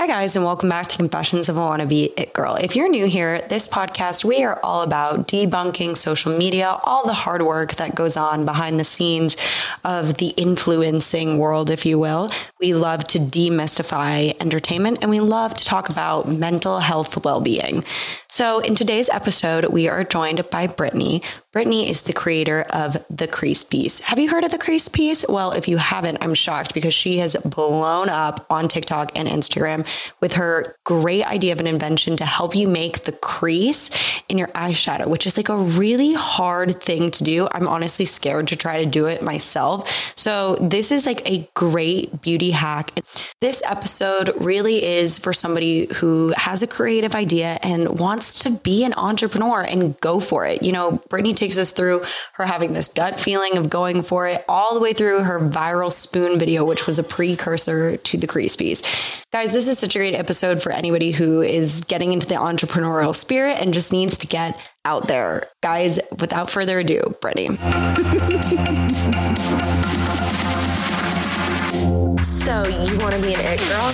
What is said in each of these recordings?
Hi, guys, and welcome back to Confessions of a Wannabe It Girl. If you're new here, this podcast, we are all about debunking social media, all the hard work that goes on behind the scenes of the influencing world, if you will. We love to demystify entertainment and we love to talk about mental health well being. So, in today's episode, we are joined by Brittany. Brittany is the creator of The Crease Piece. Have you heard of The Crease Piece? Well, if you haven't, I'm shocked because she has blown up on TikTok and Instagram with her great idea of an invention to help you make the crease in your eyeshadow, which is like a really hard thing to do. I'm honestly scared to try to do it myself. So, this is like a great beauty hack. This episode really is for somebody who has a creative idea and wants to be an entrepreneur and go for it. You know, Brittany takes us through her having this gut feeling of going for it, all the way through her viral spoon video, which was a precursor to the crease piece. Guys, this is such a great episode for anybody who is getting into the entrepreneurial spirit and just needs to get out there. Guys, without further ado, Brittany. so, you want to be an it girl?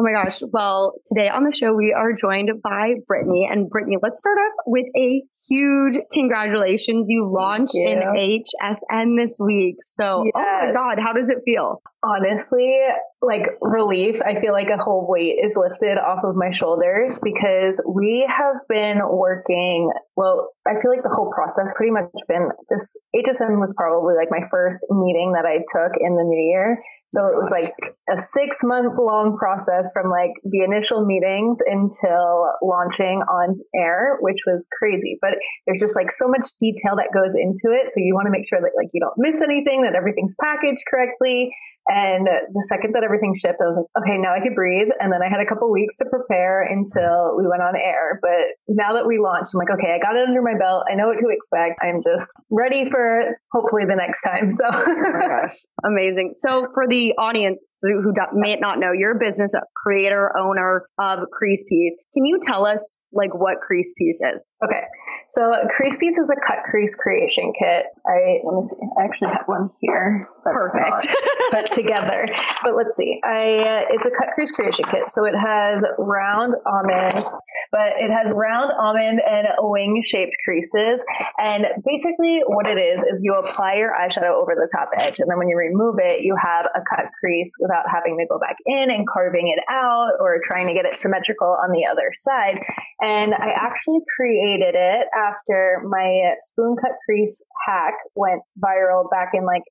Oh my gosh. Well, today on the show, we are joined by Brittany. And Brittany, let's start off with a huge congratulations. You launched you. in HSN this week. So, yes. oh my God, how does it feel? Honestly, like relief. I feel like a whole weight is lifted off of my shoulders because we have been working. Well, I feel like the whole process pretty much been this. HSN was probably like my first meeting that I took in the new year. So it was like a six month long process from like the initial meetings until launching on air, which was crazy. But there's just like so much detail that goes into it. So you want to make sure that like you don't miss anything, that everything's packaged correctly. And the second that everything shipped, I was like, okay, now I can breathe. And then I had a couple weeks to prepare until we went on air. But now that we launched, I'm like, okay, I got it under my belt. I know what to expect. I'm just ready for hopefully the next time. So, oh amazing. So, for the audience who may not know, you're a business creator, owner of Crease Piece. Can you tell us like what Crease Piece is? Okay. So Crease Piece is a cut crease creation kit. I let me see. I actually have one here. Perfect. put together. But let's see. I uh, it's a cut crease creation kit. So it has round almond, but it has round almond and wing shaped creases. And basically, what it is is you apply your eyeshadow over the top edge, and then when you remove it, you have a cut crease without having to go back in and carving it out or trying to get it symmetrical on the other side. And I actually created it after my spoon cut crease hack went viral back in like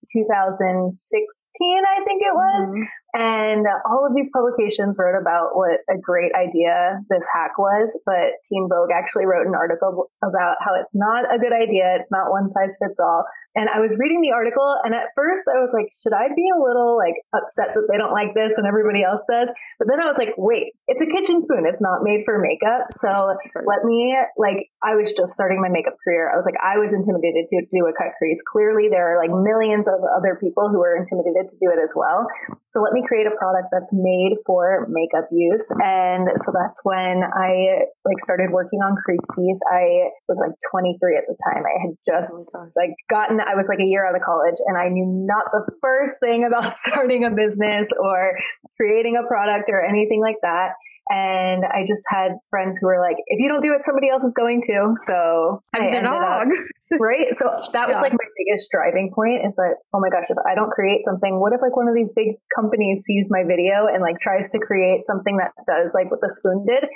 2016, I think it was. Mm-hmm. And all of these publications wrote about what a great idea this hack was, but Teen Vogue actually wrote an article about how it's not a good idea. It's not one size fits all. And I was reading the article, and at first I was like, should I be a little like upset that they don't like this and everybody else does? But then I was like, wait, it's a kitchen spoon. It's not made for makeup. So let me, like, I was just starting my makeup career. I was like, I was intimidated to do a cut crease. Clearly, there are like millions of other people who are intimidated to do it as well. So let me create a product that's made for makeup use. And so that's when I like started working on Crease Piece. I was like 23 at the time. I had just oh like gotten I was like a year out of college and I knew not the first thing about starting a business or creating a product or anything like that. And I just had friends who were like, if you don't do it, somebody else is going to. So I, I ended dog. up right? So that was like my biggest driving point is that, oh my gosh, if I don't create something, what if like one of these big companies sees my video and like tries to create something that does like what the spoon did?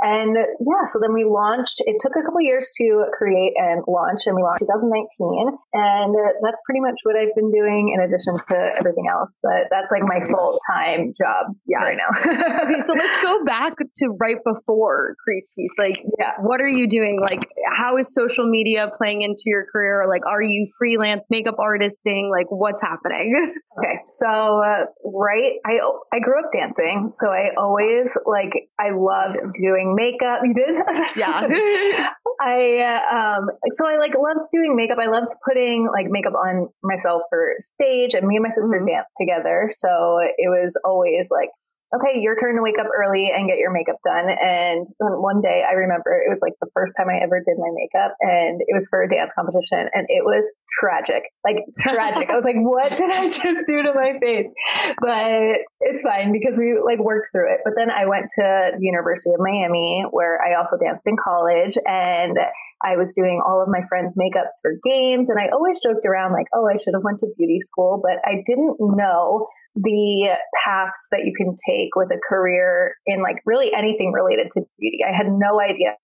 And yeah, so then we launched, it took a couple years to create and launch and we launched 2019. And that's pretty much what I've been doing in addition to everything else. But that's like my full time job yeah. right now. okay, so let's go back to right before Crease Piece. Like, yeah. what are you doing? Like, how is social media playing into your career? Like, are you freelance makeup artisting? Like, what's happening? Okay, so uh, right, I I grew up dancing, so I always like I loved doing makeup. You did? yeah. I uh, um so I like loved doing makeup. I loved putting like makeup on myself for stage, and me and my sister mm-hmm. danced together. So it was always like okay, your turn to wake up early and get your makeup done. And one day I remember it was like the first time I ever did my makeup and it was for a dance competition and it was tragic, like tragic. I was like, what did I just do to my face? But it's fine because we like worked through it. But then I went to the University of Miami where I also danced in college and I was doing all of my friends' makeups for games. And I always joked around like, oh, I should have went to beauty school, but I didn't know the paths that you can take with a career in like really anything related to beauty. I had no idea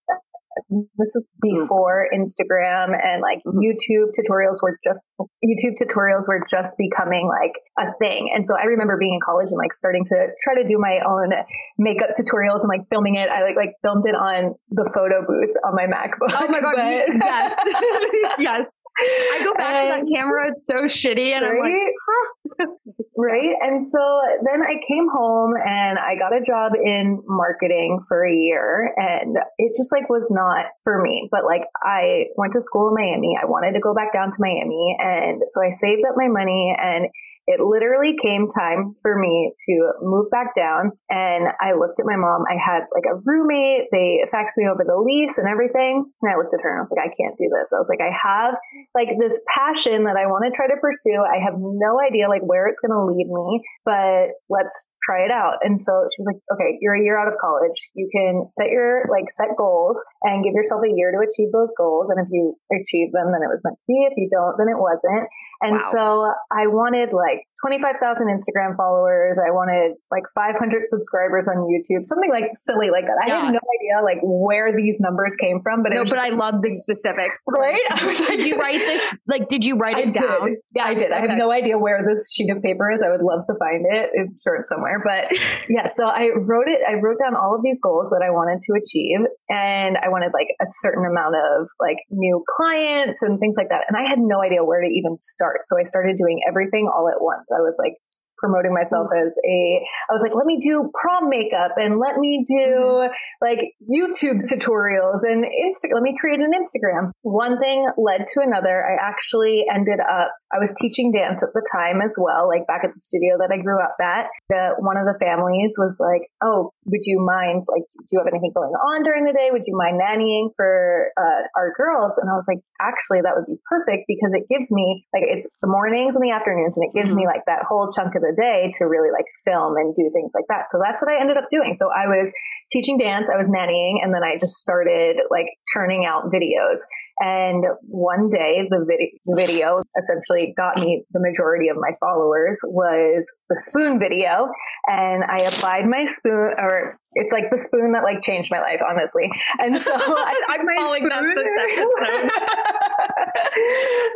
this is mm-hmm. before Instagram and like mm-hmm. YouTube tutorials were just YouTube tutorials were just becoming like a thing. And so I remember being in college and like starting to try to do my own makeup tutorials and like filming it. I like like filmed it on the photo booth on my MacBook. Oh my god, but, yes. yes. I go back and, to that camera, it's so shitty and right? I'm like, huh. right? And so then I came home and I got a job in marketing for a year and it just like was not for me. But like I went to school in Miami. I wanted to go back down to Miami and so I saved up my money and it literally came time for me to move back down. And I looked at my mom. I had like a roommate. They faxed me over the lease and everything. And I looked at her and I was like, I can't do this. I was like, I have like this passion that I want to try to pursue. I have no idea like where it's going to lead me, but let's try it out. And so she was like, okay, you're a year out of college. You can set your like set goals and give yourself a year to achieve those goals. And if you achieve them, then it was meant to be. If you don't, then it wasn't. And wow. so I wanted like 25,000 Instagram followers. I wanted like 500 subscribers on YouTube, something like silly like that. I yeah. had no idea like where these numbers came from, but no, but I love the specifics. Right? did you write this? Like, did you write it I down? Yeah, I did. Okay. I have no idea where this sheet of paper is. I would love to find it. I'm sure it's somewhere, but yeah. So I wrote it. I wrote down all of these goals that I wanted to achieve, and I wanted like a certain amount of like new clients and things like that. And I had no idea where to even start. So I started doing everything all at once. I was like promoting myself mm-hmm. as a, I was like, let me do prom makeup and let me do mm-hmm. like YouTube tutorials and Insta, let me create an Instagram. One thing led to another. I actually ended up, I was teaching dance at the time as well, like back at the studio that I grew up at. The, one of the families was like, oh, would you mind, like, do you have anything going on during the day? Would you mind nannying for uh, our girls? And I was like, actually, that would be perfect because it gives me, like, it's the mornings and the afternoons and it gives mm-hmm. me like that whole chunk of the day to really like film and do things like that. So that's what I ended up doing. So I was teaching dance, I was nannying, and then I just started like churning out videos. And one day the, vid- video essentially got me the majority of my followers was the spoon video. And I applied my spoon or it's like the spoon that like changed my life, honestly. And so I, I'm calling spoon.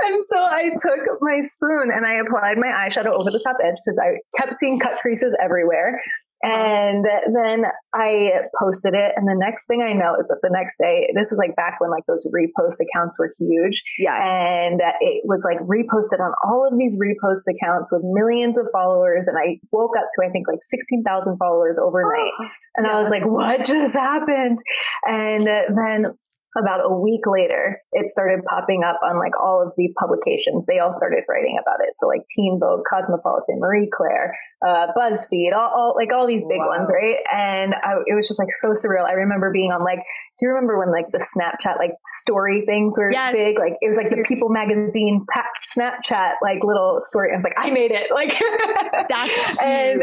and so I took my spoon and I applied my eyeshadow over the top edge because I kept seeing cut creases everywhere. Uh-huh. And then I posted it. And the next thing I know is that the next day, this is like back when like those repost accounts were huge. Yeah. And it was like reposted on all of these repost accounts with millions of followers. And I woke up to, I think like 16,000 followers overnight. Oh, and yeah. I was like, what just happened? And then about a week later, it started popping up on like all of the publications. They all started writing about it. So like Teen Vogue, Cosmopolitan, Marie Claire, uh, BuzzFeed, all, all, like all these big wow. ones, right? And I, it was just like so surreal. I remember being on like do you remember when like the Snapchat like story things were yes. big? Like it was like the People magazine Snapchat like little story. I was like, I made it. Like that's and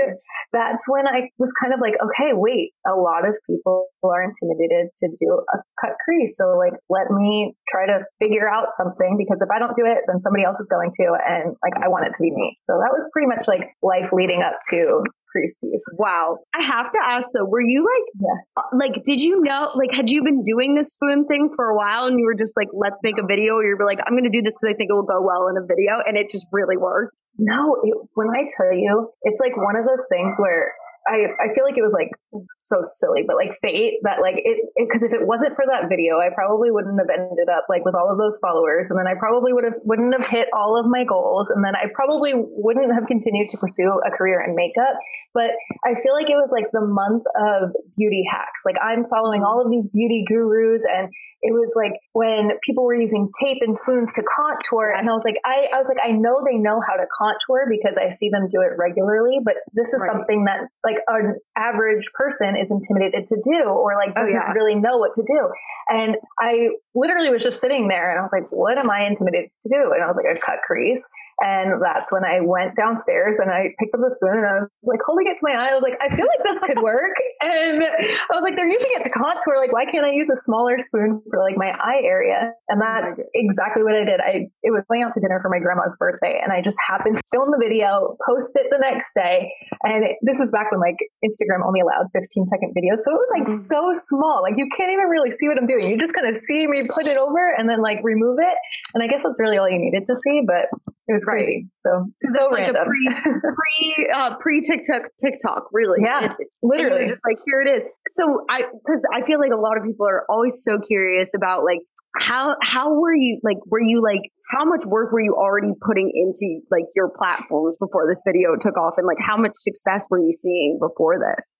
that's when I was kind of like, okay, wait, a lot of people are intimidated to do a cut crease. So like, let me try to figure out something because if I don't do it, then somebody else is going to, and like I want it to be me. So that was pretty much like life leading up to piece. Wow. I have to ask though, were you like, yeah. Uh, like, did you know, like, had you been doing this spoon thing for a while and you were just like, let's make a video? Or you were like, I'm going to do this because I think it will go well in a video. And it just really worked. No, it, when I tell you, it's like one of those things where I, I feel like it was like so silly, but like fate that like it because if it wasn't for that video, I probably wouldn't have ended up like with all of those followers, and then I probably would have wouldn't have hit all of my goals, and then I probably wouldn't have continued to pursue a career in makeup. But I feel like it was like the month of beauty hacks. Like I'm following all of these beauty gurus, and it was like when people were using tape and spoons to contour, and I was like, I, I was like, I know they know how to contour because I see them do it regularly, but this is right. something that like an average person is intimidated to do or like oh, doesn't oh, yeah. really know what to do. And I literally was just sitting there and I was like, what am I intimidated to do? And I was like, a cut crease. And that's when I went downstairs and I picked up the spoon and I was like holding it to my eye. I was like, I feel like this could work. and I was like, they're using it to contour. Like, why can't I use a smaller spoon for like my eye area? And oh that's oh exactly what I did. I it was going out to dinner for my grandma's birthday and I just happened to film the video, post it the next day. And it, this is back when like Instagram only allowed 15 second videos. So it was like mm-hmm. so small. Like you can't even really see what I'm doing. You just kind of see me put it over and then like remove it. And I guess that's really all you needed to see. But it was crazy. So so it's like a pre pre uh, pre TikTok TikTok really. Yeah, it's, literally. just like here it is. So I because I feel like a lot of people are always so curious about like how how were you like were you like how much work were you already putting into like your platforms before this video took off and like how much success were you seeing before this?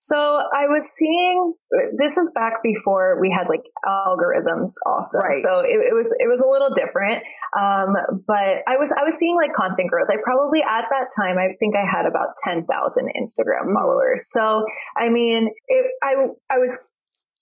So I was seeing this is back before we had like algorithms also. Right. So it, it, was it was a little different. Um, but I was I was seeing like constant growth. I probably at that time I think I had about ten thousand Instagram mm-hmm. followers. So I mean it, I I was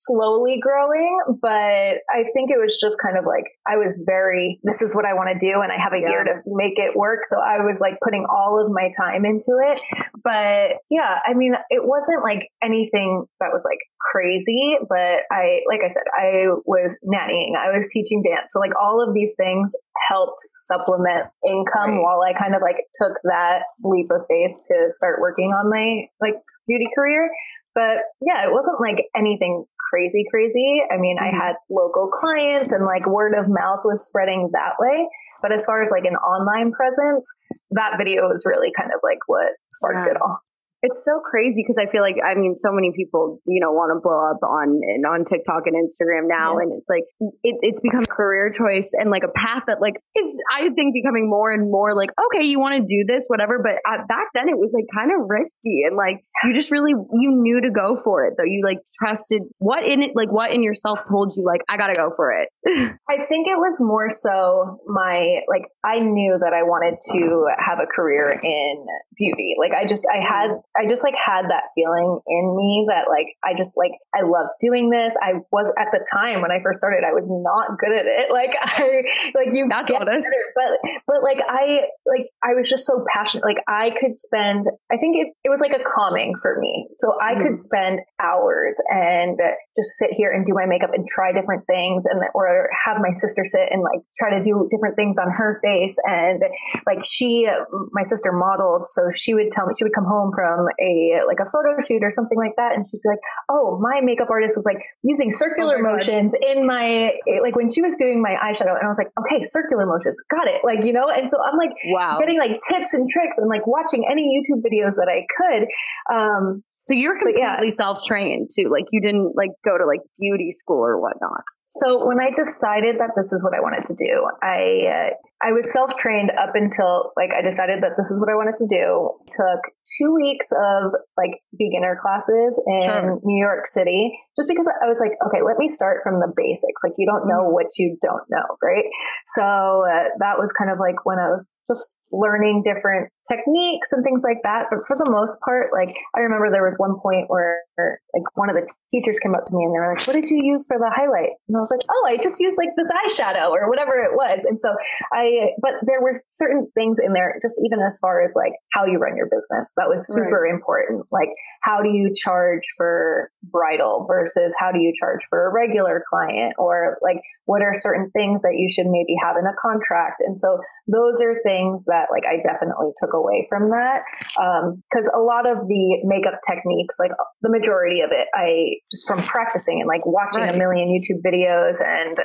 slowly growing, but I think it was just kind of like I was very, this is what I want to do, and I have a yeah. year to make it work. So I was like putting all of my time into it. But yeah, I mean, it wasn't like anything that was like crazy, but I, like I said, I was nannying, I was teaching dance. So like all of these things helped supplement income right. while I kind of like took that leap of faith to start working on my like beauty career. But yeah, it wasn't like anything crazy, crazy. I mean, mm-hmm. I had local clients and like word of mouth was spreading that way. But as far as like an online presence, that video was really kind of like what sparked yeah. it all. It's so crazy because I feel like I mean so many people you know want to blow up on and on TikTok and Instagram now yeah. and it's like it, it's become a career choice and like a path that like is I think becoming more and more like okay you want to do this whatever but at, back then it was like kind of risky and like you just really you knew to go for it though you like trusted what in it like what in yourself told you like I got to go for it. I think it was more so my like I knew that I wanted to have a career in beauty like I just I had I just like had that feeling in me that like I just like I love doing this. I was at the time when I first started, I was not good at it. Like I like you get honest. Better, but but like I like I was just so passionate. Like I could spend I think it, it was like a calming for me. So I mm. could spend hours and just sit here and do my makeup and try different things and or have my sister sit and like try to do different things on her face. And like she my sister modeled so she would tell me she would come home from a like a photo shoot or something like that and she'd be like oh my makeup artist was like using circular oh motions God. in my like when she was doing my eyeshadow. And I was like okay circular motions. Got it. Like you know? And so I'm like wow. getting like tips and tricks and like watching any YouTube videos that I could um so you're completely yeah. self-trained too. Like you didn't like go to like beauty school or whatnot. So when I decided that this is what I wanted to do, I uh, I was self trained up until like I decided that this is what I wanted to do. Took two weeks of like beginner classes in sure. New York City, just because I was like, okay, let me start from the basics. Like you don't know mm-hmm. what you don't know, right? So uh, that was kind of like when I was just learning different techniques and things like that. But for the most part, like I remember there was one point where like one of the teachers came up to me and they were like, "What did you use for the highlight?" And I was like, "Oh, I just used like this eyeshadow or whatever it was." And so I, but there were certain things in there, just even as far as like how you run your business, that was super right. important. Like how do you charge for bridal versus how do you charge for a regular client, or like what are certain things that you should maybe have in a contract? And so those are things that like I definitely took away from that. Um, cause a lot of the makeup techniques, like the majority of it, I just from practicing and like watching right. a million YouTube videos. And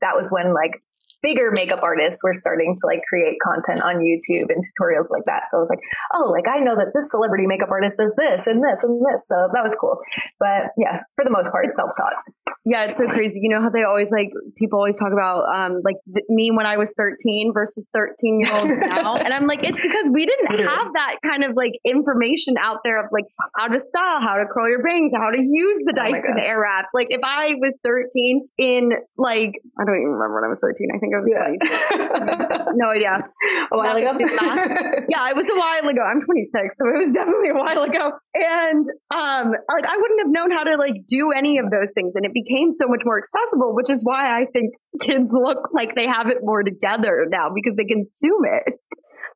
that was when like bigger makeup artists were starting to like create content on YouTube and tutorials like that. So I was like, oh, like I know that this celebrity makeup artist does this and this and this. So that was cool. But yeah, for the most part, self taught. Yeah, it's so crazy. You know how they always like people always talk about um like th- me when I was 13 versus 13 year olds now, and I'm like, it's because we didn't have that kind of like information out there of like how to style, how to curl your bangs, how to use the Oh Dyson gosh. Airwrap. Like if I was 13 in like I don't even remember when I was 13. I think I was Yeah. 20. No idea. a while ago. Yeah, it was a while ago. I'm 26, so it was definitely a while ago. And um, like I wouldn't have known how to like do any of those things, and it became so much more accessible, which is why I think kids look like they have it more together now because they consume it.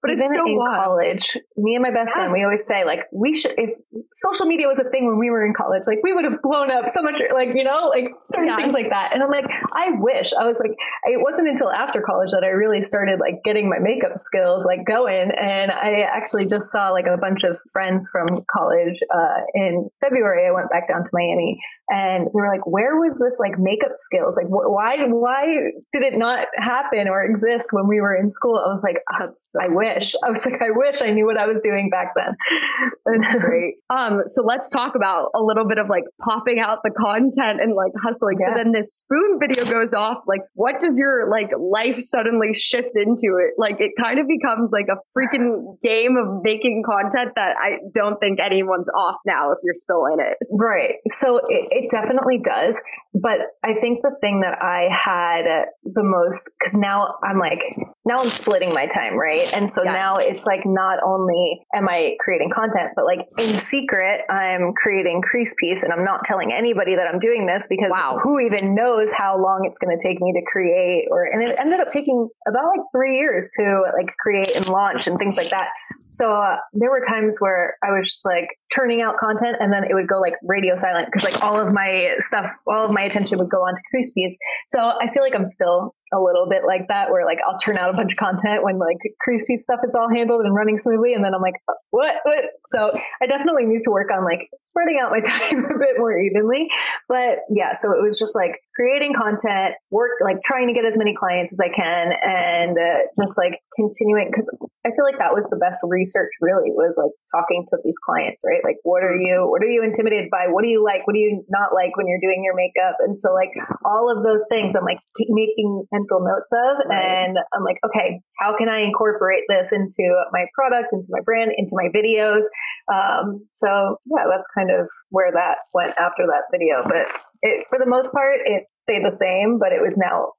But Even it's so in wild. college, me and my best friend, we always say like we should if social media was a thing when we were in college, like we would have blown up so much, like you know, like certain Yes. things like that. And I'm like, I wish I was like, it wasn't until after college that I really started like getting my makeup skills like going. And I actually just saw like a bunch of friends from college uh, in February. I went back down to Miami, and they were like, "Where was this like makeup skills? Like, wh- why why did it not happen or exist when we were in school?" I was like, "Ah, I wish. I was like, I wish I knew what I was doing back then. Great. Um, so let's talk about a little bit of like popping out the content and like hustling. So then this spoon video goes off. Like, what does your like life suddenly shift into it? Like, it kind of becomes like a freaking game of making content that I don't think anyone's off now if you're still in it. Right. So it, it definitely does. But I think the thing that I had the most, because now I'm like, now I'm splitting my time, right? And so Yes. now it's like not only am I creating content, but like in secret, I'm creating Crease Piece and I'm not telling anybody that I'm doing this because Wow. who even knows how long it's going to take me to create or, and it ended up taking about like three years to like create and launch and things like that. So uh, there were times where I was just like churning out content and then it would go like radio silent because like all of my stuff, all of my attention would go onto Crease Piece. So I feel like I'm still a little bit like that where like I'll turn out a bunch of content when like Crease stuff is all handled and running smoothly. And then I'm like, "Uh, what? what? So I definitely need to work on like spreading out my time a bit more evenly. But yeah, so it was just like creating content, work, like trying to get as many clients as I can and uh, just like continuing because I feel like that was the best research really was like talking to these clients, right? Like what are you what are you intimidated by? What do you like? What do you not like when you're doing your makeup? And so like all of those things I'm like making mental notes of Right. and I'm like, okay, how can I incorporate this into my product, into my brand, into my videos? Um, so yeah, that's kind of where that went after that video. But it, for the most part, it stayed the same, but it was now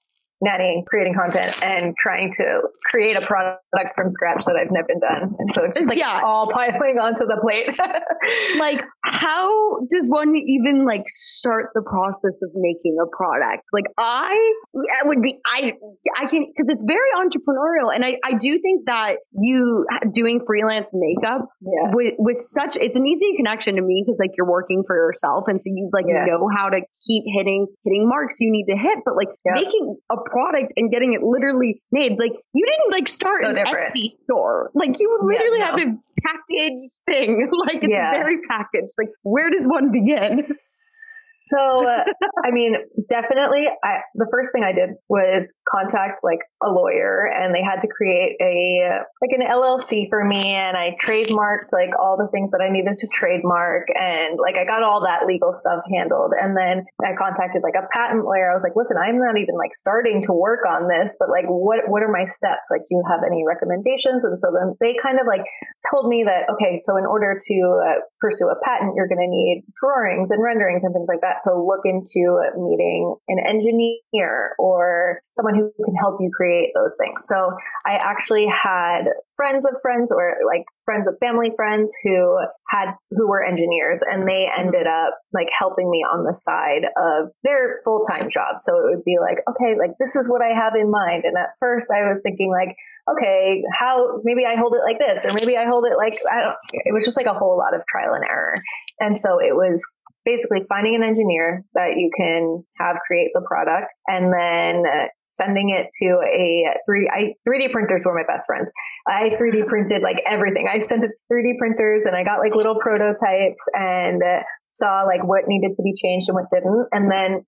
nannying, creating content, and trying to create a product from scratch that I've never been done. And so it's just like Yeah. all piling onto the plate. Like, how does one even like start the process of making a product? Like, I, I would be, I, I can, because it's very entrepreneurial, and I, I do think that you doing freelance makeup yeah. with with such it's an easy connection to me because like you're working for yourself and so you like Yeah. know how to keep hitting hitting marks you need to hit but like making a product and getting it literally made like you didn't like start So an different. Etsy store like you would Yeah, literally no. have a packaged thing like it's Yeah. very packaged like where does one begin So, uh, I mean, definitely, I, the first thing I did was contact like a lawyer, and they had to create a like an LLC for me, and I trademarked like all the things that I needed to trademark, and like I got all that legal stuff handled, and then I contacted like a patent lawyer. I was like, listen, I'm not even like starting to work on this, but like, what what are my steps? Like, do you have any recommendations? And so then they kind of like told me that okay, so in order to uh, pursue a patent, you're going to need drawings and renderings and things like that. So look into meeting an engineer or someone who can help you create those things. So I actually had friends of friends or like friends of family friends who had who were engineers and they ended up like helping me on the side of their full-time job. So it would be like okay like this is what i have in mind. And at first i was thinking like okay how maybe i hold it like this or maybe i hold it like i don't it was just like a whole lot of trial and error. And so it was basically finding an engineer that you can have create the product and then uh, sending it to a three I 3D printers were my best friends. I 3D printed like everything. I sent it to 3D printers and I got like little prototypes and uh, saw like what needed to be changed and what didn't. And then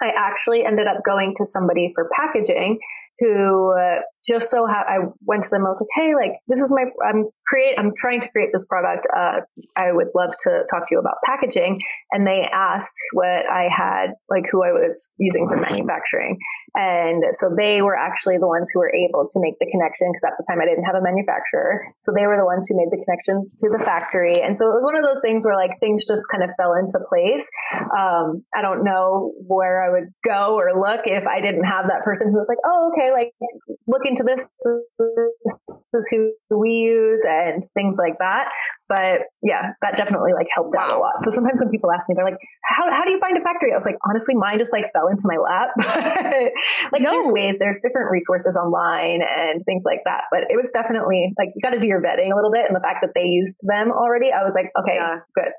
I actually ended up going to somebody for packaging who uh, just so ha- I went to them. I was like, "Hey, like this is my I'm create I'm trying to create this product. Uh, I would love to talk to you about packaging." And they asked what I had, like who I was using for manufacturing, and so they were actually the ones who were able to make the connection because at the time I didn't have a manufacturer. So they were the ones who made the connections to the factory, and so it was one of those things where like things just kind of fell into place. Um, I don't know where I would go or look if I didn't have that person who was like, "Oh, okay, like look into this. This is who we use and things like that. But yeah, that definitely like helped out a lot. So sometimes when people ask me, they're like, how, how do you find a factory? I was like, honestly, mine just like fell into my lap. like no. there's ways, there's different resources online and things like that. But it was definitely like, you got to do your vetting a little bit. And the fact that they used them already, I was like, okay, yeah. good.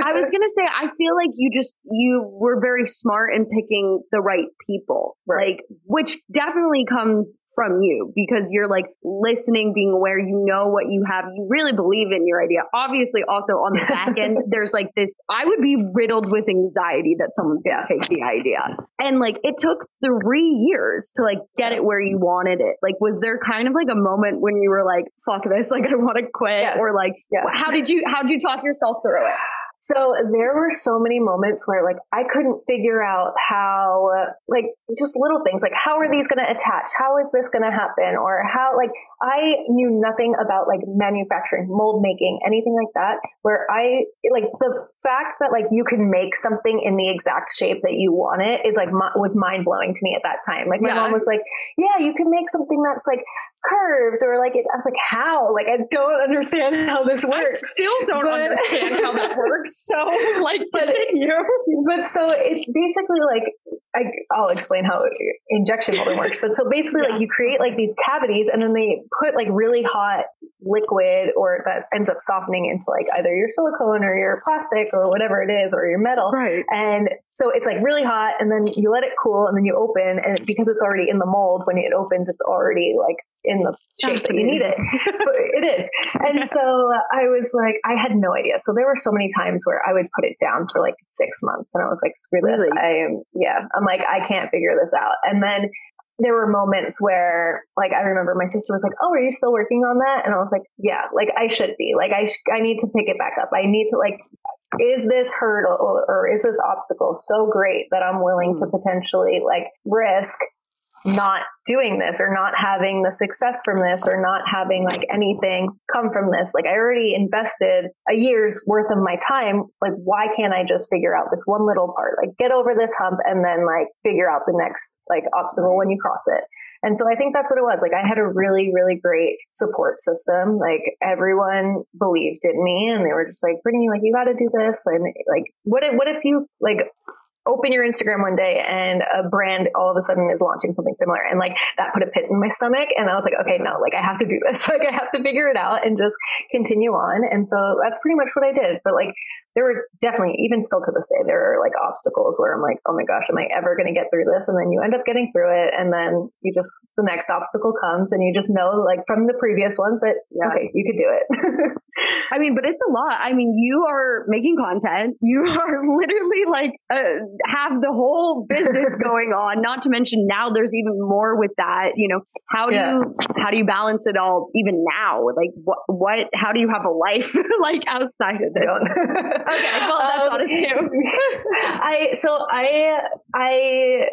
I was going to say, I feel like you just, you were very smart in picking the right people, right. like, which definitely comes from you because you're like listening, being aware, you know what you have, you really believe in your idea. Obviously, also on the back end, there's like this, I would be riddled with anxiety that someone's gonna take the idea. And like it took three years to like get it where you wanted it. Like, was there kind of like a moment when you were like, fuck this, like I wanna quit? Yes. Or like, yes. how did you, how did you talk yourself through it? So there were so many moments where like I couldn't figure out how like just little things like how are these going to attach? How is this going to happen? Or how like I knew nothing about like manufacturing, mold making, anything like that where I like the fact that like you can make something in the exact shape that you want it is like was mind blowing to me at that time. Like my yeah. mom was like, "Yeah, you can make something that's like curved or like it." I was like, "How?" Like I don't understand how this works. I still don't but, understand how that works. So like continue. But so it's basically like I, will explain how injection molding works. But so basically, yeah. like you create like these cavities, and then they put like really hot liquid, or that ends up softening into like either your silicone or your plastic or whatever it is, or your metal. Right. And so it's like really hot, and then you let it cool, and then you open, and because it's already in the mold, when it opens, it's already like in the shape that you need it. but it is. And so I was like, I had no idea. So there were so many times where I would put it down for like six months and I was like, screw this. Really? I am, yeah, I'm like, I can't figure this out. And then there were moments where like I remember my sister was like, "Oh, are you still working on that?" And I was like, "Yeah, like I should be. Like I sh- I need to pick it back up. I need to like is this hurdle or, is this obstacle so great that I'm willing to mm. potentially like risk not doing this or not having the success from this or not having like anything come from this. Like i already invested a year's worth of my time. Like why can't i just figure out this one little part? Like get over this hump and then like figure out the next like obstacle when you cross it. And so i think that's what it was. Like i had a really really great support system. Like everyone believed in me and they were just like brittany like you got to do this. And like what if what if you like open your Instagram one day and a brand all of a sudden is launching something similar. And like that put a pit in my stomach. And I was like, okay, no, like I have to do this. like I have to figure it out and just continue on. And so that's pretty much what I did. But like there were definitely, even still to this day, there are like obstacles where I'm like, oh my gosh, am I ever going to get through this? And then you end up getting through it. And then you just, the next obstacle comes and you just know, like from the previous ones, that, yeah. okay, you could do it. I mean, but it's a lot. I mean, you are making content, you are literally like, uh, have the whole business going on, not to mention now there's even more with that. You know, how do yeah. you, how do you balance it all even now? Like, what, what, how do you have a life like outside of this? Okay, well that's um, honest too. I so I I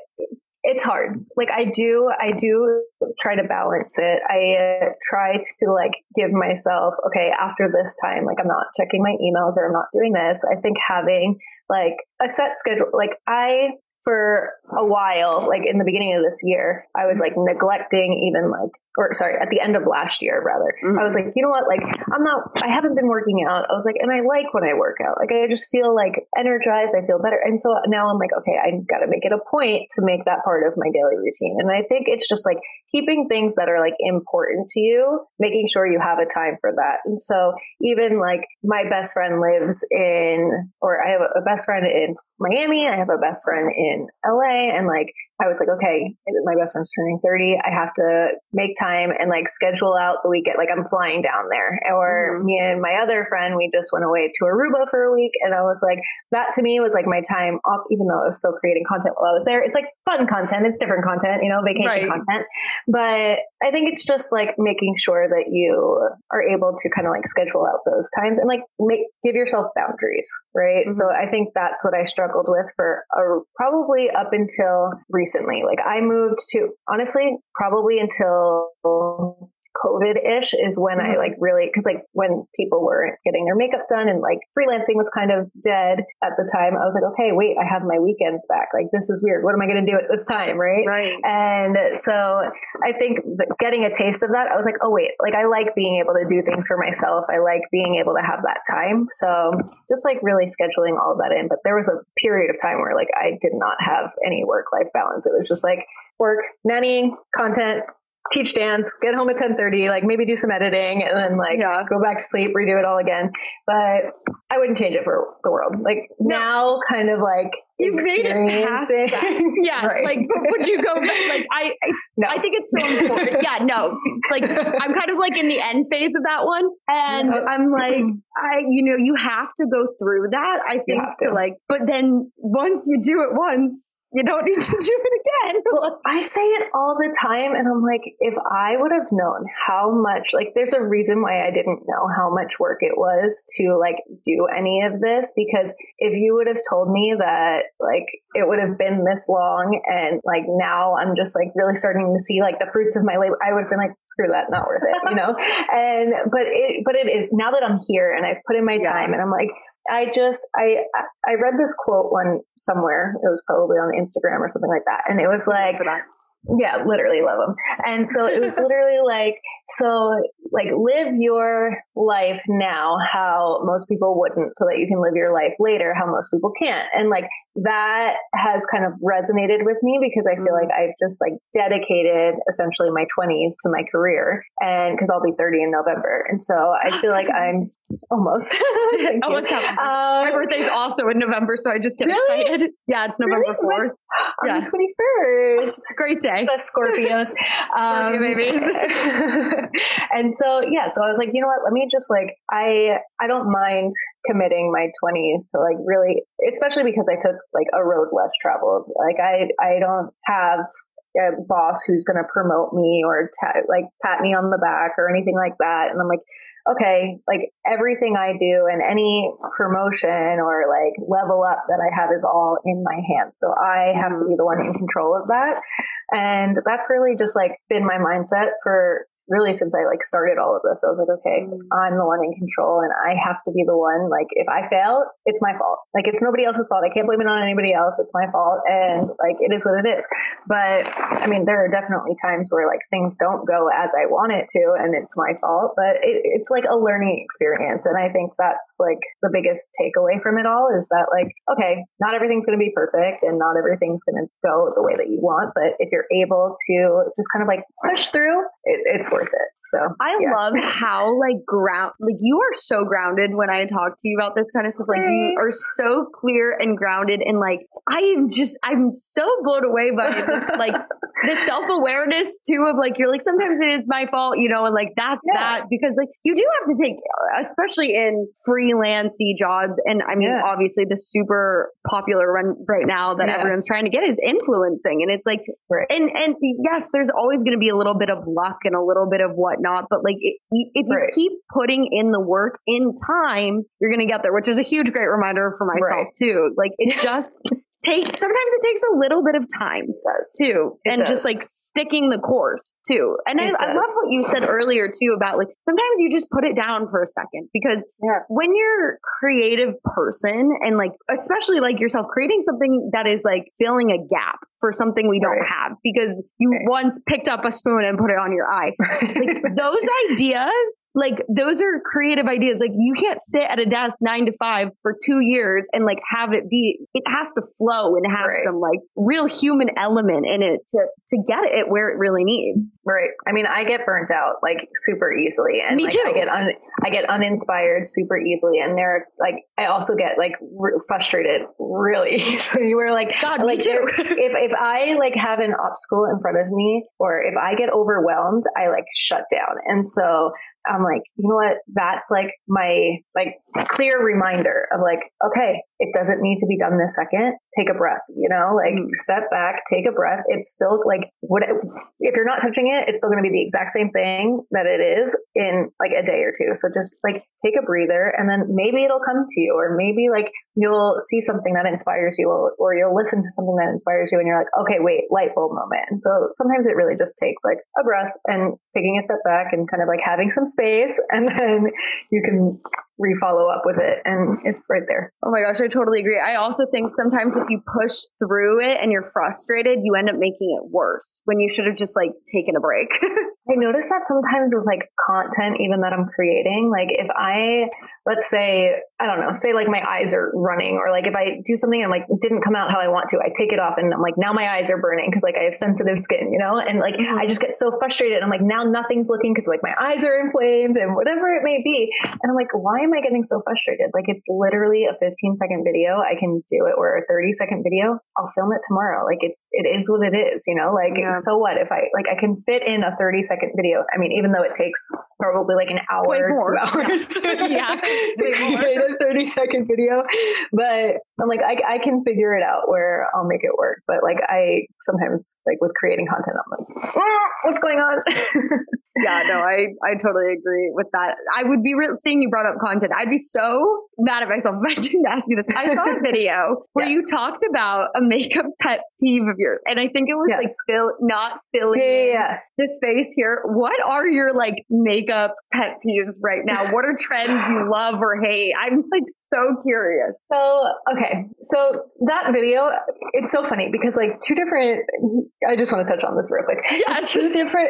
it's hard. Like I do, I do try to balance it. I uh, try to like give myself, okay, after this time, like I'm not checking my emails or I'm not doing this. I think having like a set schedule, like I, for a while, like in the beginning of this year, I was like neglecting even like or sorry, at the end of last year, rather. Mm-hmm. I was like, you know what? Like, I'm not, I haven't been working out. I was like, and I like when I work out. Like, I just feel like energized. I feel better. And so now I'm like, okay, I got to make it a point to make that part of my daily routine. And I think it's just like keeping things that are like important to you, making sure you have a time for that. And so even like my best friend lives in, or I have a best friend in Miami. I have a best friend in LA and like I was like, okay, my best friend's turning 30. I have to make time and like schedule out the weekend. Like I'm flying down there. Or mm-hmm. me and my other friend, we just went away to Aruba for a week. And I was like, that to me was like my time off, even though I was still creating content while I was there. It's like fun content. It's different content, you know, vacation right. content. But I think it's just like making sure that you are able to kind of like schedule out those times and like make, give yourself boundaries. Right. Mm-hmm. So I think that's what I struggled with for a, probably up until recently. Like I moved to honestly, probably until COVID ish is when mm-hmm. I like really, cause like when people were getting their makeup done and like freelancing was kind of dead at the time, I was like, okay, wait, I have my weekends back. Like this is weird. What am I going to do at this time? Right. Right. And so I think getting a taste of that, I was like, oh, wait, like I like being able to do things for myself. I like being able to have that time. So just like really scheduling all of that in. But there was a period of time where like I did not have any work life balance. It was just like, work, nannying, content, teach dance, get home at 10:30, like maybe do some editing and then like yeah. go back to sleep, redo it all again. But I wouldn't change it for the world. Like no. now kind of like you made it past that. Yeah, right. like would you go like I I, no. I think it's so important. yeah, no. Like I'm kind of like in the end phase of that one and no. I'm like I you know, you have to go through that I think to. to like but then once you do it once you don't need to do it again. well, I say it all the time, and I'm like, if I would have known how much, like, there's a reason why I didn't know how much work it was to like do any of this. Because if you would have told me that, like, it would have been this long, and like now I'm just like really starting to see like the fruits of my labor, I would have been like, screw that, not worth it, you know. and but it, but it is now that I'm here and I've put in my time, and I'm like, I just I I read this quote one somewhere. It was probably on Instagram or something like that, and it was like, yeah, literally love them. And so it was literally like, so like live your life now how most people wouldn't, so that you can live your life later how most people can't. And like that has kind of resonated with me because I feel mm-hmm. like I've just like dedicated essentially my 20s to my career, and because I'll be 30 in November, and so I feel like I'm Almost. Almost um, My birthday's also in November, so I just get really? excited. Yeah, it's November really? 4th. On yeah. the 21st. Great day. The Scorpios. Um, Scorpio babies. and so, yeah, so I was like, you know what? Let me just like, I, I don't mind committing my 20s to like really, especially because I took like a road less traveled. Like I, I don't have a boss who's going to promote me or ta- like pat me on the back or anything like that. And I'm like, okay, like everything I do and any promotion or like level up that I have is all in my hands. So I have to mm-hmm. be the one in control of that. And that's really just like been my mindset for really since I like started all of this, I was like, okay, mm. I'm the one in control and I have to be the one. Like if I fail, it's my fault. Like it's nobody else's fault. I can't blame it on anybody else. It's my fault. And like it is what it is. But I mean, there are definitely times where like things don't go as I want it to and it's my fault. But it, it's like a learning experience. And I think that's like the biggest takeaway from it all is that like, okay, not everything's going to be perfect and not everything's going to go the way that you want. But if you're able to just kind of like push through, it, it's worth it. So I yeah. love how like ground like you are so grounded when I talk to you about this kind of stuff. Like you are so clear and grounded and like I am just I'm so blown away by the, like the self awareness too of like you're like sometimes it is my fault, you know, and like that's yeah. that because like you do have to take especially in freelancy jobs and I mean yeah. obviously the super popular one right now that everyone's trying to get is influencing and it's like right. and and yes there's always going to be a little bit of luck and a little bit of what whatnot. But like, it, if you right. keep putting in the work in time, you're going to get there, which is a huge, great reminder for myself right. too. Like, it just take sometimes it takes a little bit of time too it and does. just like sticking the course too and I, I, love what you said earlier too about like sometimes you just put it down for a second because yeah. when you're a creative person and like especially like yourself creating something that is like filling a gap for something we don't right. have because you right. once picked up a spoon and put it on your eye like those ideas like those are creative ideas like you can't sit at a desk nine to five for two years and like have it be it has to flow and have right. some like real human element in it to to get it where it really needs. Right. I mean, I get burnt out like super easily, and me like, too. I get un- I get uninspired super easily, and they're like I also get like r- frustrated really easily. Where like God, like me too. if if I like have an obstacle in front of me, or if I get overwhelmed, I like shut down, and so I'm like, you know what? That's like my like clear reminder of like, okay, it doesn't need to be done this second. Take a breath, you know, like Mm. step back, take a breath. It's still like what if you're not touching it, it's still going to be the exact same thing that it is in like a day or two. So just like take a breather and then maybe it'll come to you or maybe like you'll see something that inspires you or, or you'll listen to something that inspires you and you're like, okay, wait, light bulb moment. And so sometimes it really just takes like a breath and taking a step back and kind of like having some space and then you can re-follow up with it and it's right there. Oh my gosh, I totally agree. I also think sometimes if you push through it and you're frustrated, you end up making it worse when you should have just like taken a break. I notice that sometimes with like content, even that I'm creating, like if I, let's say, I don't know, say like my eyes are running, or like if I do something and like it didn't come out how I want to, I take it off and I'm like, now my eyes are burning because like I have sensitive skin, you know? And like I just get so frustrated. I'm like, now nothing's looking because like my eyes are inflamed and whatever it may be. And I'm like, why am I getting so frustrated? Like it's literally a 15 second video. I can do it or a 30 second video. I'll film it tomorrow. Like it's, it is what it is, you know? Like, Yeah. so what if I, like, I can fit in a 30 second video. I mean, even though it takes probably like an hour, two hours Yeah, to way more. create a 30 second video. But I'm like, I, I can figure it out where I'll make it work. But like, I sometimes, like with creating content, I'm like, "Ah, what's going on? yeah, no, I, I totally agree with that. I would be re- seeing you brought up content. I'd be so mad at myself if I didn't ask you this. I saw a video where Yes. you talked about a makeup pet peeve of yours, and I think it was Yes. like fill not filling yeah, yeah, the space here. What are your like makeup pet peeves right now? What are trends you love or hate? I'm like so curious. So, okay. So that video, it's so funny because like two different, I just want to touch on this real quick. Yes. Two different,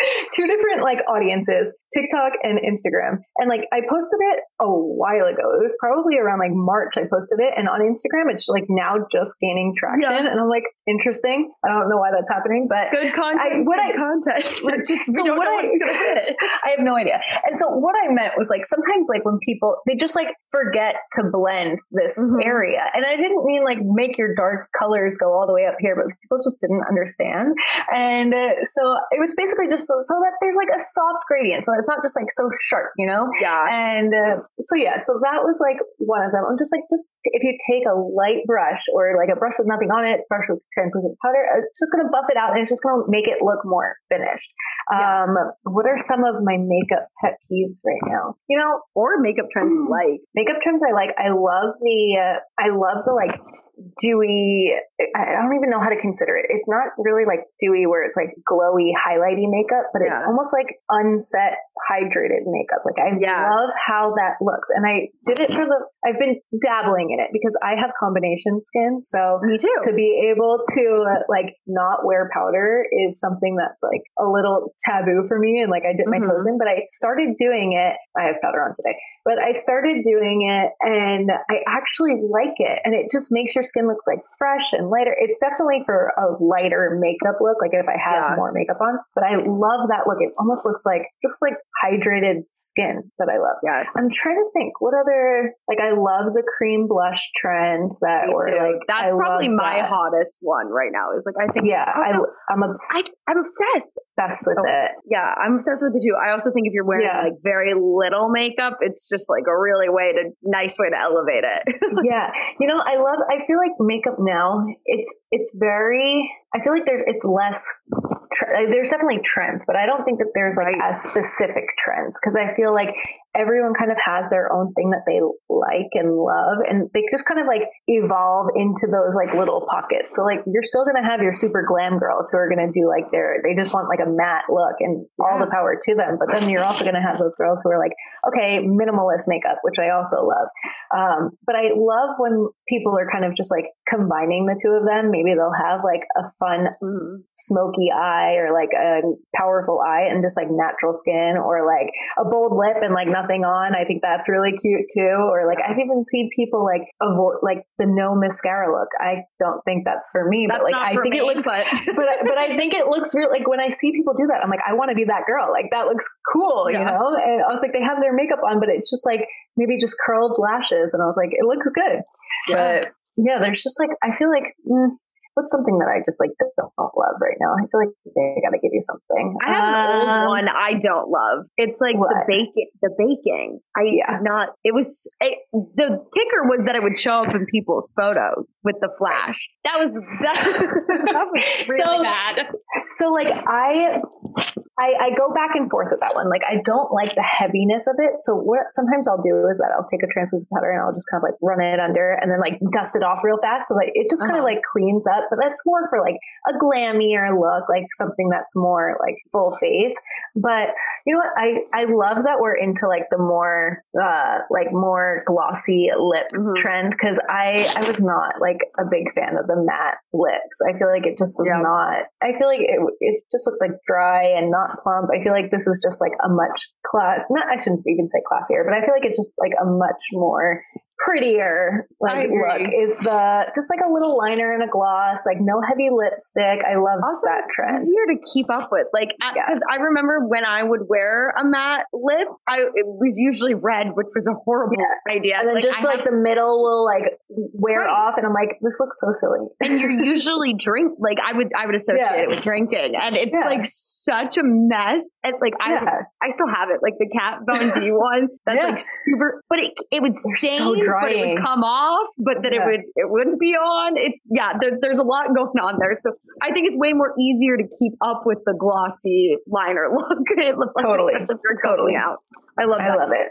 two different like audiences, TikTok and Instagram. And like I posted it a while ago. It was probably around like March I posted it. And on Instagram, it's like now just gaining traction. Yeah. And I'm like, interesting. I don't know why that's happening, but Good content. I- what good I- content. We're just So what I-. I have no idea. And so what I meant was like sometimes like when people they just like forget to blend this Mhm. area. And I didn't mean like make your dark colors go all the way up here, but people just didn't understand. And uh, so it was basically just so, so that there's like a soft gradient. So it's not just like so sharp, you know? Yeah. And uh, so yeah, so that was like one of them. I'm just like, just if you take a light brush or like a brush with nothing on it, brush with translucent powder, it's just gonna buff it out and it's just gonna make it look more finished. Yeah. Um, what are some of my makeup pet peeves right now? You know, Or makeup trends you like. makeup trends I like. I love the, uh, I love the like dewy. I I don't even know how to consider it. It's not really like dewy where it's like glowy, highlighty makeup, but it's almost like unset, hydrated makeup. Like I Yeah. love how that looks, and I did it for the. I've been dabbling in it because I have combination skin, so Me too. to be able to uh, like not wear powder is something that's like a little taboo for me and like I dip my Mhm. toes in but I started doing it I have powder on today but I started doing it and I actually like it and it just makes your skin looks like fresh and lighter it's definitely for a lighter makeup look like if I have Yeah. more makeup on but I love that look it almost looks like just like hydrated skin that I love Yes. I'm trying to think what other like I love the cream blush trend that Me or too. like That's I probably my that. hottest one right now. Is like I think Yeah, I, Also, I'm obs- I, I'm obsessed. obsessed with Oh. it. Yeah, I'm obsessed with it too. I also think if you're wearing Yeah. like very little makeup, it's just like a really way to nice way to elevate it. yeah, you know, I love. I feel like makeup now. It's it's very. I feel like there's it's less. Tr- uh, there's definitely trends, but I don't think that there's like as specific trends because I feel like everyone kind of has their own thing that they like and love, and they just kind of like evolve into those like little pockets. So like you're still gonna have your super glam girls who are gonna do like their they just want like a matte look and all the power to them. But then you're also gonna have those girls who are like, okay, minimalist makeup, which I also love. Um, but I love when people are kind of just like combining the two of them. Maybe they'll have like a fun Mhm. smoky eye or like a powerful eye and just like natural skin or like a bold lip and like nothing on. I think that's really cute too. Or like I've even seen people like avoid like the no mascara look. I don't think that's for me, That's but like I think me, it looks but but I- but I think it looks real. Like when I see people do that, I'm like, I want to be that girl. Like that looks cool, you know. And I was like, they have their makeup on, but it's just like maybe just curled lashes, and I was like, it looks good. Yeah. But yeah, there's just like I feel like mm, what's something that I just like don't, love right now. I feel like they got to give you something. I have an Um, old one I don't love. It's like the baking. The baking. I Yeah. did not. It was the kicker was that it would show up in people's photos with the flash. That was that, that was really So- bad. So like I, I I go back and forth with that one. Like I don't like the heaviness of it. So what sometimes I'll do is that I'll take a translucent powder and I'll just kind of like run it under and then like dust it off real fast. So like it just kind of Uh-huh. like cleans up. But that's more for like a glammier look, like something that's more like full face. But you know what? I I love that we're into like the more uh like more glossy lip Mhm. trend because I I was not like a big fan of the matte lips. I feel like it just was Yeah. not. I feel like it it just looked like dry and not plump. I feel like this is just like a much class. Not I shouldn't even say classier, but I feel like it's just like a much more prettier like look is the just like a little liner and a gloss like no heavy lipstick i love Also, that trend easier to keep up with. Like, because Yeah. I remember when I would wear a matte lip, I it was usually red, which was a horrible idea. and then Like, just I like the middle will like wear Right. off and i'm like this looks so silly and you're usually drink like I would I would associate Yeah. it with drinking, and it's Yeah. like such a mess. And like I yeah I still have it, like the Kat Von D one. That's Yeah. like super, but it it would stain, so but it would come off, but then Yeah. it would it wouldn't be on. It's yeah, there, there's a lot going on there. So I think it's way more easier to keep up with the glossy liner look. it looks like Totally. Totally. out. I love i love it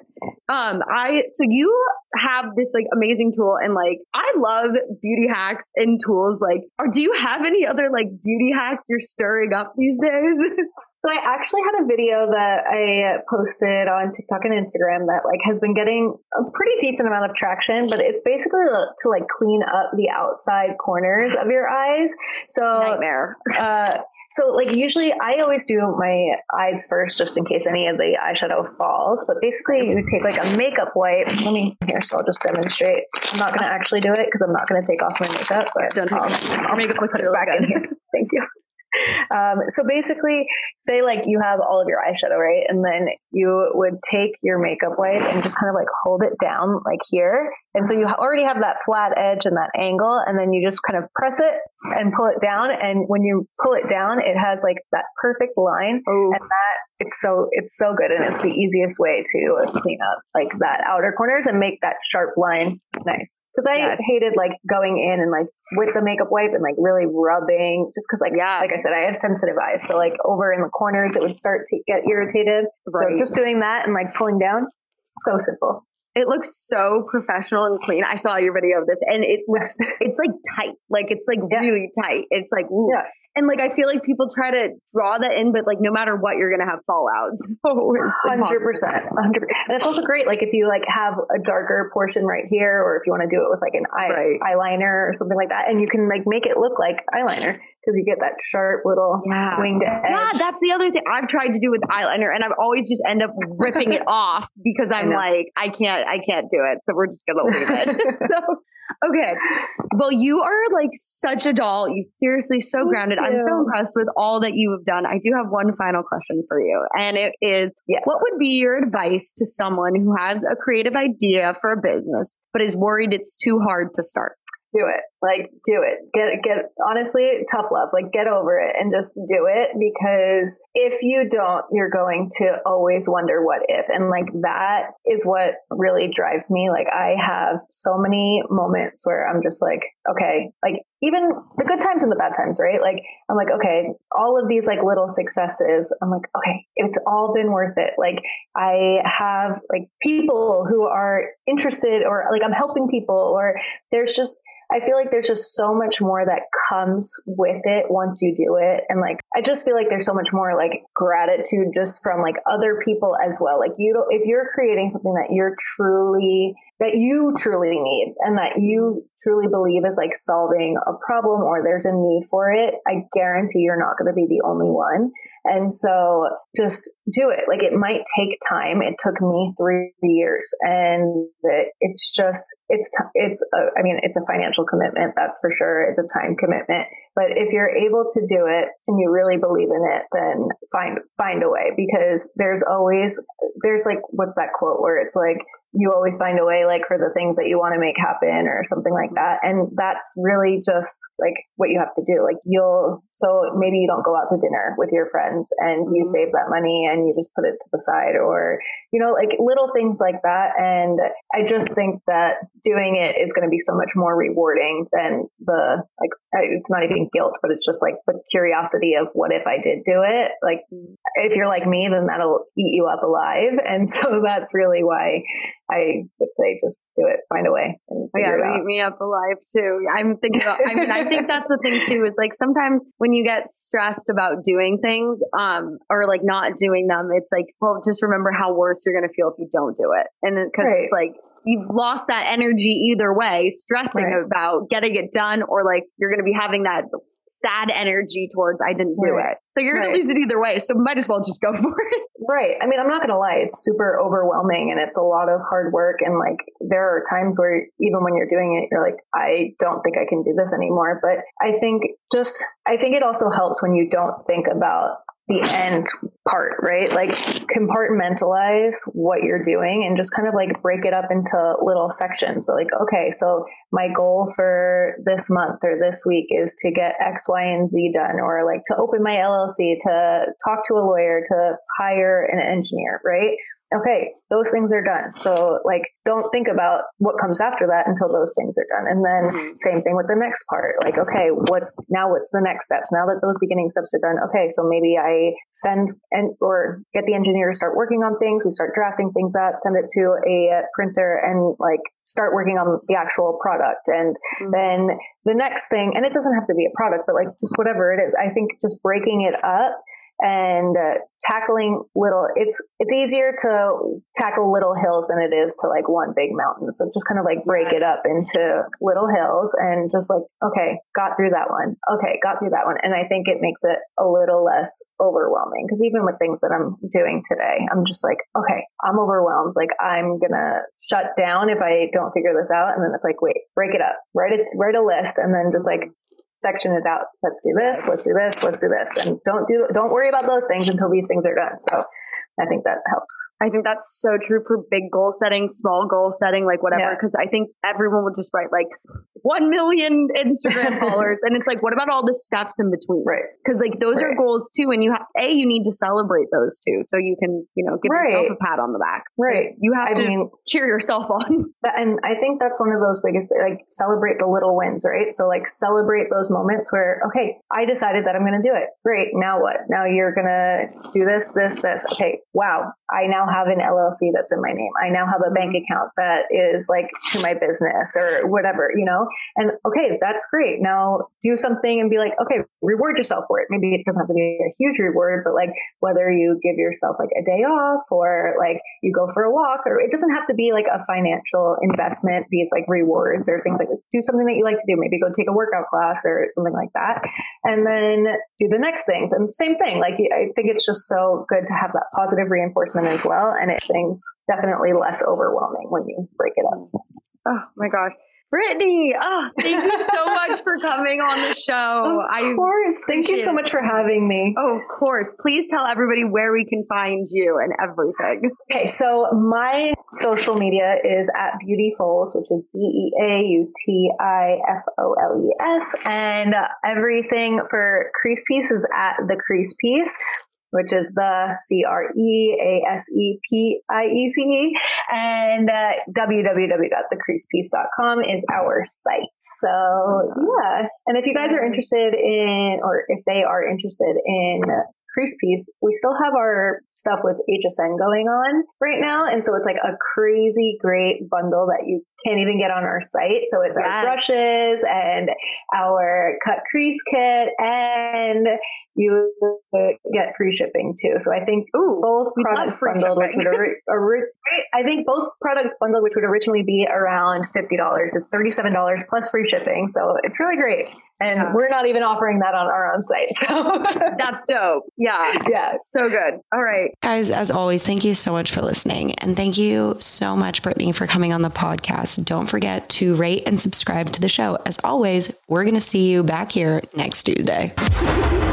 Um, I so you have this like amazing tool, and like I love beauty hacks and tools. Like, or do you have any other like beauty hacks you're stirring up these days? So I actually had a video that I posted on TikTok and Instagram that like has been getting a pretty decent amount of traction, but it's basically to like clean up the outside corners of your eyes. So Nightmare. uh, so like usually I always do my eyes first just in case any of the eyeshadow falls. But basically you take like a makeup wipe. Let me here, so I'll just demonstrate. I'm not gonna actually do it because I'm not gonna take off my makeup, but Don't take I'll- off. I'll looks put it back in here. Thank you. Um, so basically, say like you have all of your eyeshadow, right? And then you would take your makeup wipe and just kind of like hold it down like here. And so you already have that flat edge and that angle. And then you just kind of press it and pull it down. And when you pull it down, it has like that perfect line. Oh, And that it's so it's so good and it's the easiest way to clean up like that outer corners and make that sharp line nice because i Yes. hated like going in and like with the makeup wipe and like really rubbing just because like Yeah. like i said i have sensitive eyes so like over in the corners it would start to get irritated Right. so just doing that and like pulling down so simple it looks so professional and clean. I saw your video of this, and it looks it's like tight, like it's like Yeah. really tight. It's like ooh. Yeah. And like I feel like people try to draw that in, but like no matter what, you're gonna have it's Hundred percent, hundred. And it's also great, like if you like have a darker portion right here, or if you want to do it with like an eye, Right. eyeliner or something like that, and you can like make it look like eyeliner because you get that sharp little Yeah. winged edge. Yeah, that's the other thing I've tried to do with eyeliner, and I've always just end up ripping it off because I'm know. like, I can't, I can't do it. So we're just gonna leave it. so okay, well, you are like such a doll. You seriously so Thank grounded. I'm so impressed with all that you have done. I do have one final question for you, and it is, yes. what would be your advice to someone who has a creative idea for a business but is worried it's too hard to start? Do it. Like do it. Get get honestly tough love. Like get over it and just do it because if you don't you're going to always wonder what if. And like that is what really drives me. Like i have so many moments where i'm just like okay like even the good times and the bad times right? Like i'm like okay all of these like little successes i'm like okay it's all been worth it. Like i have like people who are interested or like i'm helping people or there's just I feel like there's just so much more that comes with it once you do it. And like, I just feel like there's so much more like gratitude just from like other people as well. Like, you don't, if you're creating something that you're truly that you truly need and that you truly believe is like solving a problem or there's a need for it, I guarantee you're not going to be the only one. And so just do it. Like it might take time. It took me three years and it's just, it's, it's, a, I mean, it's a financial commitment. That's for sure. It's a time commitment. But if you're able to do it and you really believe in it, then find, find a way because there's always, there's like, what's that quote where it's like, you always find a way like for the things that you want to make happen or something like that. And that's really just like what you have to do. Like you'll so maybe you don't go out to dinner with your friends and you mm-hmm. save that money and you just put it to the side or you know like little things like that. And i just think that doing it is going to be so much more rewarding than the like it's not even guilt but it's just like the curiosity of what if i did do it like if you're like me then that'll eat you up alive and so that's really why I would say just do it, find a way. And yeah, eat me up alive too. I'm thinking about, I mean, I think that's the thing too, is like sometimes when you get stressed about doing things, um, or like not doing them, it's like, well, just remember how worse you're going to feel if you don't do it. And cause right. it's like, you've lost that energy either way, stressing right. about getting it done, or like you're going to be having that sad energy towards I didn't do right. it. So you're going right. to lose it either way. So might as well just go for it. Right. I mean, I'm not going to lie. It's super overwhelming and it's a lot of hard work. And like, there are times where even when you're doing it, you're like, I don't think I can do this anymore. But I think just, I think it also helps when you don't think about the end part, right? Like compartmentalize what you're doing and just kind of like break it up into little sections. So like, okay, so my goal for this month or this week is to get X, Y, and Z done, or like to open my LLC, to talk to a lawyer, to hire an engineer, right? Okay, those things are done. So like, don't think about what comes after that until those things are done. And then mm-hmm. same thing with the next part. Like, okay, what's now? What's the next steps? Now that those beginning steps are done, okay, so maybe I send and or get the engineer to start working on things. We start drafting things up, send it to a printer, and like start working on the actual product. And mm-hmm. then the next thing, and it doesn't have to be a product, but like just whatever it is. I think just breaking it up and uh, tackling little it's it's easier to tackle little hills than it is to like one big mountain. So just kind of like break it up into little hills and just like okay got through that one. Okay got through that one. And i think it makes it a little less overwhelming because even with things that i'm doing today i'm just like okay i'm overwhelmed. Like i'm gonna shut down if i don't figure this out. And then it's like wait break it up. Write it write a list and then just like section it out. Let's do this. Let's do this. Let's do this. And don't do, don't worry about those things until these things are done. So I think that helps. I think that's so true for big goal setting, small goal setting, like whatever. Because yeah. I think everyone will just write like 1 million Instagram followers. And it's like, what about all the steps in between? Right. Because like those right. are goals too. And you have, A, you need to celebrate those too. So you can, you know, give right. yourself a pat on the back. Right. You have I to mean, cheer yourself on. And I think that's one of those biggest, like celebrate the little wins, right? So like celebrate those moments where, okay, I decided that I'm going to do it. Great. Now what? Now you're going to do this, this, this. Okay. Wow. I now have an LLC that's in my name. I now have a bank account that is like to my business or whatever, you know? And okay, that's great. Now do something and be like, okay, reward yourself for it. Maybe it doesn't have to be a huge reward, but like whether you give yourself like a day off or like you go for a walk or it doesn't have to be like a financial investment, these like rewards or things like. Do something that you like to do. Maybe go take a workout class or something like that. And then do the next things. And same thing. Like I think it's just so good to have that positive reinforcement as well. And it things definitely less overwhelming when you break it up. Oh my gosh. Brittany, oh, thank you so much for coming on the show. Of course. Thank you so much for having me. Oh, of course. Please tell everybody where we can find you and everything. Okay, so my social media is at Beauty Foles, which is B E A U T I F O L E S. And everything for Crease Piece is at The Crease Piece which is the C R E A S E P I E C E, and uh, www.thecreasepiece.com is our site. So yeah, and if you guys are interested in, or if they are interested in Crease Piece, we still have our stuff with HSN going on right now. And so it's like a crazy great bundle that you can't even get on our site. So it's yes. our brushes and our cut crease kit and you get free shipping too. So I think Ooh, both products bundled, which would ori- I think both products bundled, which would originally be around fifty dollars, is thirty seven dollars plus free shipping. So it's really great, and Yeah. we're not even offering that on our own site. So That's dope. Yeah. yeah, So good. All right. Guys, as always, thank you so much for listening. And thank you so much, Brittany, for coming on the podcast. Don't forget to rate and subscribe to the show. As always, we're going to see you back here next Tuesday.